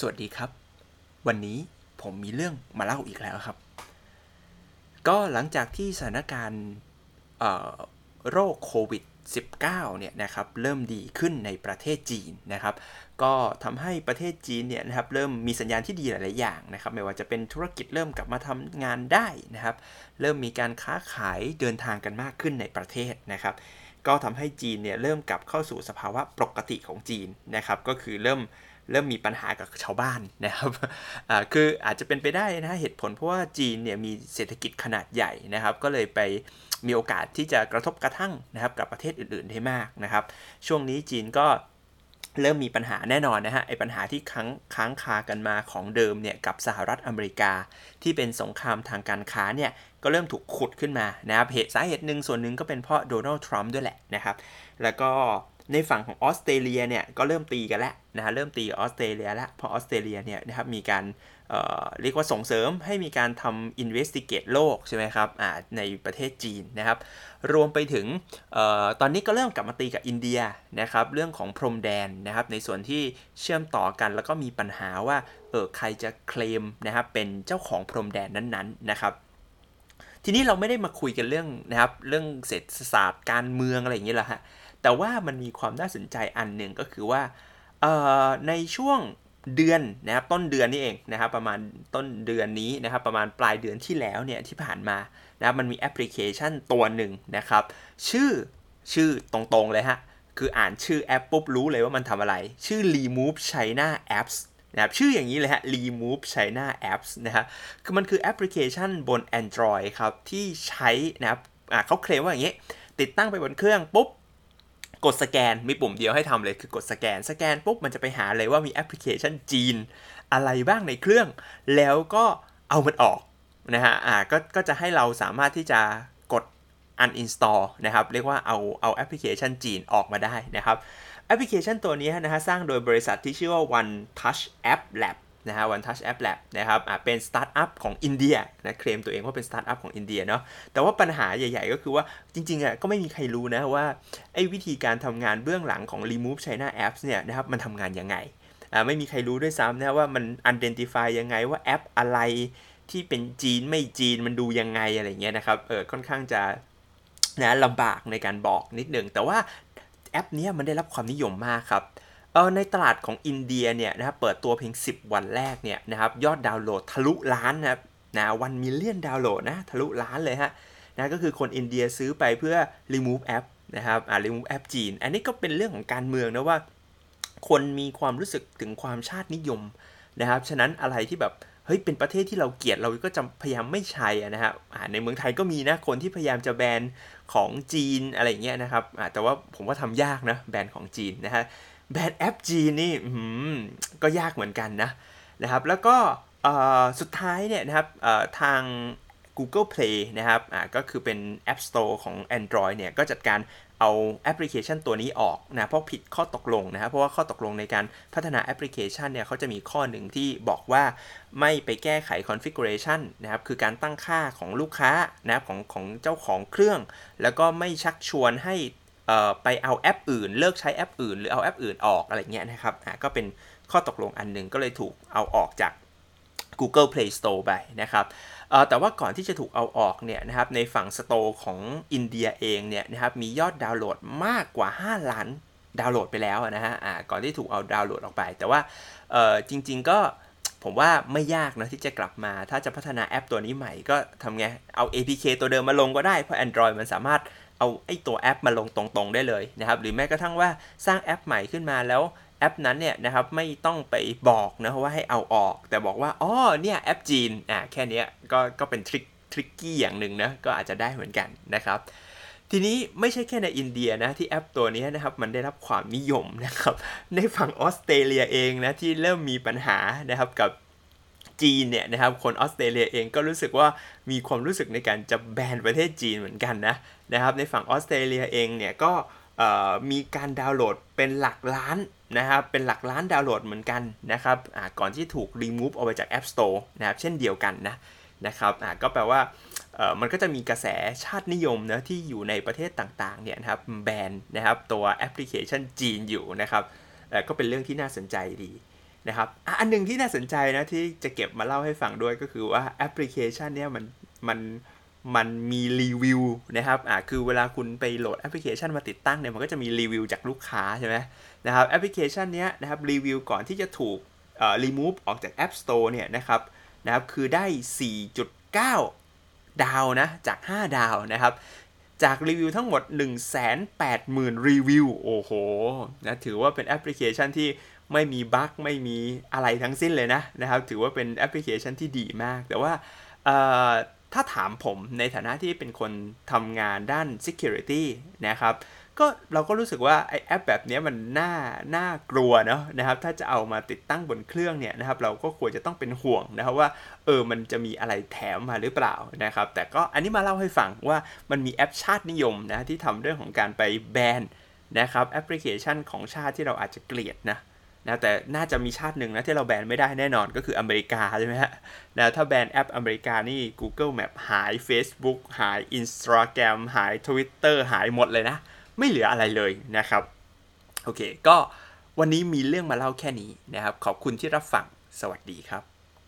สวัสดีครับ วันนี้ผมมีเรื่องมาเล่าอีกแล้วครับ ก็หลังจากที่สถานการณ์โรคโควิด 19 เนี่ยนะครับเริ่มดีขึ้นในประเทศจีนนะครับ ก็ทำให้ประเทศจีนเนี่ยนะครับเริ่มมีสัญญาณที่ดีหลาย ๆ อย่างนะครับ ไม่ว่าจะเป็นธุรกิจเริ่มกลับมาทำงานได้นะครับ เริ่มมีการค้าขายเดินทางกันมากขึ้นในประเทศนะครับ ก็ทำให้จีนเนี่ยเริ่มกลับเข้าสู่สภาวะปกติของจีนนะครับ ก็คือเริ่ม เริ่มมีปัญหากับชาวบ้านนะครับคืออาจจะเป็นไปได้นะเหตุผลเพราะว่าจีนเนี่ยมีเศรษฐกิจขนาดใหญ่นะครับ ก็เลยไปมีโอกาสที่จะกระทบกระทั่งนะครับกับประเทศอื่นๆได้มากนะครับ ช่วงนี้จีนก็เริ่มมีปัญหาแน่นอนนะฮะไอ้ปัญหาที่ค้างค้างคากันมาของเดิมเนี่ยกับสหรัฐอเมริกา ที่เป็นสงครามทางการค้าเนี่ยก็เริ่มถูกขุดขึ้นมานะครับเหตุสาเหตุหนึ่งส่วนหนึ่งก็เป็นเพราะโดนัลด์ทรัมป์ด้วยแหละนะครับ แล้วก็ ในฝั่งของออสเตรเลียเนี่ยก็เริ่มตีกันแล้วนะฮะเริ่มตีออสเตรเลียแล้วเพราะออสเตรเลียเนี่ยนะครับมีการเเรียกว่าส่งเสริมให้มีการทำ investigate โลกใช่ไหมครับในประเทศจีนนะครับ รวมไปถึงออตอนนี้ก็เริ่มกลับมาตีกับอินเดียนะครับ เรื่องของพรมแดนนะครับ ในส่วนที่เชื่อมต่อกันแล้วก็มีปัญหาว่าเออใครจะเคลมนะครับเป็นเจ้าของพรมแดนนั้นๆนะครับทีนี้เราไม่ได้มาคุยกันเรื่องนะครับเรื่องเศรษฐศาสตร์การเมืองอะไรอย่างเงี้ยหรอฮะ แต่ว่ามันมีความน่าสนใจอันหนึ่งก็คือว่าในช่วงเดือนนะครับต้นเดือนนี่เองนะครับประมาณต้นเดือนนี้นะครับประมาณปลายเดือนที่แล้วเนี่ยที่ผ่านมานะครับมันมีแอปพลิเคชันตัวหนึ่งนะครับ ชื่อชื่อตรงๆเลยฮะ คืออ่านชื่อแอปปุ๊บรู้เลยว่ามันทำอะไร ชื่อ remove China apps นะครับชื่ออย่างนี้เลยฮะ remove China apps นะฮะคือมันคือแอปพลิเคชันบน Android ครับ ที่ใช้นะครับเขาเคลมว่าอย่างนี้ ติดตั้งไปบนเครื่องปุ๊บ กดสแกนมีปุ่มเดียวให้ทำเลยคือกดสแกน สแกนปุ๊บมันจะไปหาเลยว่ามีแอปพลิเคชันจีน อะไรบ้างในเครื่อง แล้วก็เอามันออกนะฮะอ่าก็ก็จะให้เราสามารถที่จะกด uninstall นะครับ เรียกว่าเอาเอาแอปพลิเคชันจีนออกมาได้นะครับแอปพลิเคชันตัวนี้นะฮะสร้างโดยบริษัทที่ชื่อว่า One Touch App Lab นะฮะ One Touch App Lab นะครับอ่าเป็นสตาร์ทอัพของอินเดียนะเคลมตัวเองว่าเป็นสตาร์ทอัพของอินเดียเนาะแต่ว่าปัญหาใหญ่ ๆ ก็คือว่าจริงๆอะก็ไม่มีใครรู้นะว่าไอ้วิธีการทำงานเบื้องหลังของ Remove China Apps เนี่ยนะครับมันทำงานยังไงอ่าไม่มีใครรู้ด้วยซ้ำนะว่ามัน identify ยังไงว่าแอปอะไรที่เป็นจีนไม่จีนมันดูยังไงอะไรเงี้ยนะครับเออค่อนข้างจะนะลำบากในการบอกนิดหนึ่งแต่ว่าแอปนี้มันได้รับความนิยมมากครับ เออในตลาดของอินเดียเนี่ยนะครับเปิดตัวเพียง 10 วันแรกเนี่ยนะครับยอดดาวน์โหลดทะลุล้านนะครับนะวันมิลเลียนดาวน์โหลดนะทะลุล้านเลยฮะนะก็คือคนอินเดียซื้อไปเพื่อ remove app นะครับอ่า remove app จีน อันนี้ก็เป็นเรื่องของการเมืองนะว่า คนมีความรู้สึกถึงความชาตินิยมนะครับฉะนั้นอะไรที่แบบเฮ้ยเป็นประเทศที่เราเกลียดเราก็จะพยายามไม่ใช้นะครับในเมืองไทยก็มีนะคนที่พยายามจะแบนของจีนอะไรเงี้ยนะครับแต่ว่าผมว่าทำยากนะแบนของจีนนะฮะ แบนแอปจีนี่ก็ยากเหมือนกันนะนะครับ แล้วก็สุดท้ายเนี่ยนะครับทาง Google Play นะครับก็คือเป็น App Store ของ Android เนี่ยก็จัดการเอาแอปพลิเคชันตัวนี้ออกนะเพราะผิดข้อตกลงนะครับเพราะว่าข้อตกลงในการพัฒนาแอปพลิเคชันเนี่ยเขาจะมีข้อหนึ่งที่บอกว่าไม่ไปแก้ไข configuration นะครับคือการตั้งค่าของลูกค้านะครับของของเจ้าของเครื่อง แล้วก็ไม่ชักชวนให้ ไปเอาแอปอื่น เลิกใช้แอปอื่น หรือเอาแอปอื่นออกอะไรเงี้ยนะครับก็เป็นข้อตกลงอันหนึ่งก็เลยถูกเอาออกจาก Google Play Store ไปนะครับแต่ว่าก่อนที่จะถูกเอาออกเนี่ยนะครับในฝั่งสโตร์ของอินเดียเองเนี่ยนะครับมียอดดาวน์โหลดมากกว่า 5 ล้านดาวน์โหลดไปแล้วนะฮะก่อนที่ถูกเอาดาวน์โหลดออกไป แต่ว่าจริง ๆ ก็ผมว่าไม่ยากนะที่จะกลับมา ถ้าจะพัฒนาแอปตัวนี้ใหม่ก็ทำไง เอา APK ตัวเดิมมาลงก็ได้ เพราะ Android มันสามารถ เอาไอ้ตัวแอปมาลงตรงๆได้เลยนะครับหรือแม้กระทั่งว่าสร้างแอปใหม่ขึ้นมาแล้วแอปนั้นเนี่ยนะครับไม่ต้องไปบอกนะว่าให้เอาออก แต่บอกว่าอ๋อเนี่ยแอปจีนอ่าแค่นี้ก็ก็เป็นทริคทริกกี้อย่างหนึ่งนะก็อาจจะได้เหมือนกันนะครับทีนี้ไม่ใช่แค่ในอินเดียนะที่แอปตัวนี้นะครับมันได้รับความนิยมนะครับในฝั่งออสเตรเลียเองนะที่เริ่มมีปัญหานะครับกับ จีนเนี่ยนะครับคนออสเตรเลียเองก็รู้สึกว่ามีความรู้สึกในการจะแบนประเทศจีนเหมือนกันนะนะครับในฝั่งออสเตรเลียเองเนี่ยก็มีการดาวน์โหลดเป็นหลักล้านนะครับเป็นหลักล้านดาวน์โหลดเหมือนกันนะครับก่อนที่ถูกรีมูฟออกไปจาก App Store นะครับเช่นเดียวกันนะนะครับก็แปลว่ามันก็จะมีกระแสชาตินิยมนะที่อยู่ในประเทศต่างๆเนี่ยนะครับแบนนะครับตัวแอปพลิเคชันจีนอยู่นะครับก็เป็นเรื่องที่น่าสนใจดี นะครับอันหนึ่งที่น่าสนใจนะที่จะเก็บมาเล่าให้ฟังด้วยก็คือว่าแอปพลิเคชันเนี้ยมันมันมันมีรีวิวนะครับอ่าคือเวลาคุณไปโหลดแอปพลิเคชันมาติดตั้งเนี่ยมันก็จะมีรีวิวจากลูกค้าใช่ไหมนะครับแอปพลิเคชันเนี้ยนะครับรีวิวก่อนที่จะถูกเอ่อรีมูฟออกจาก App Store เนี่ยนะครับนะครับคือได้ 4.9 ดาวนะจาก 5 ดาวนะครับจากรีวิวทั้งหมด 180,000 รีวิว โอ้โหนะถือว่าเป็นแอปพลิเคชันที่ ไม่มีบั๊กไม่มีอะไรทั้งสิ้นเลยนะนะครับ ถือว่าเป็นแอปพลิเคชันที่ดีมาก แต่ว่าถ้าถามผมในฐานะที่เป็นคนทำงานด้าน Security นะครับก็เราก็รู้สึกว่าไอแอปแบบนี้มันน่าน่ากลัวเนาะนะครับ ถ้าจะเอามาติดตั้งบนเครื่องเนี่ยนะครับ เราก็ควรจะต้องเป็นห่วงนะครับว่าเออมันจะมีอะไรแถมมาหรือเปล่านะครับ แต่ก็อันนี้มาเล่าให้ฟังว่ามันมีแอปชาตินิยมนะที่ทำเรื่องของการไปแบนนะครับแอปพลิเคชันของชาติที่เราอาจจะเกลียดนะ นะแต่น่าจะมีชาติหนึ่งนะที่เราแบนไม่ได้แน่นอนก็คืออเมริกาใช่ไหมฮะนะถ้าแบนแอปอเมริกานี่ Google Map หาย Facebook หาย Instagram หาย Twitter หายหมดเลยนะ ไม่เหลืออะไรเลยนะครับ โอเค ก็วันนี้มีเรื่องมาเล่าแค่นี้นะครับ ขอบคุณที่รับฟังสวัสดีครับ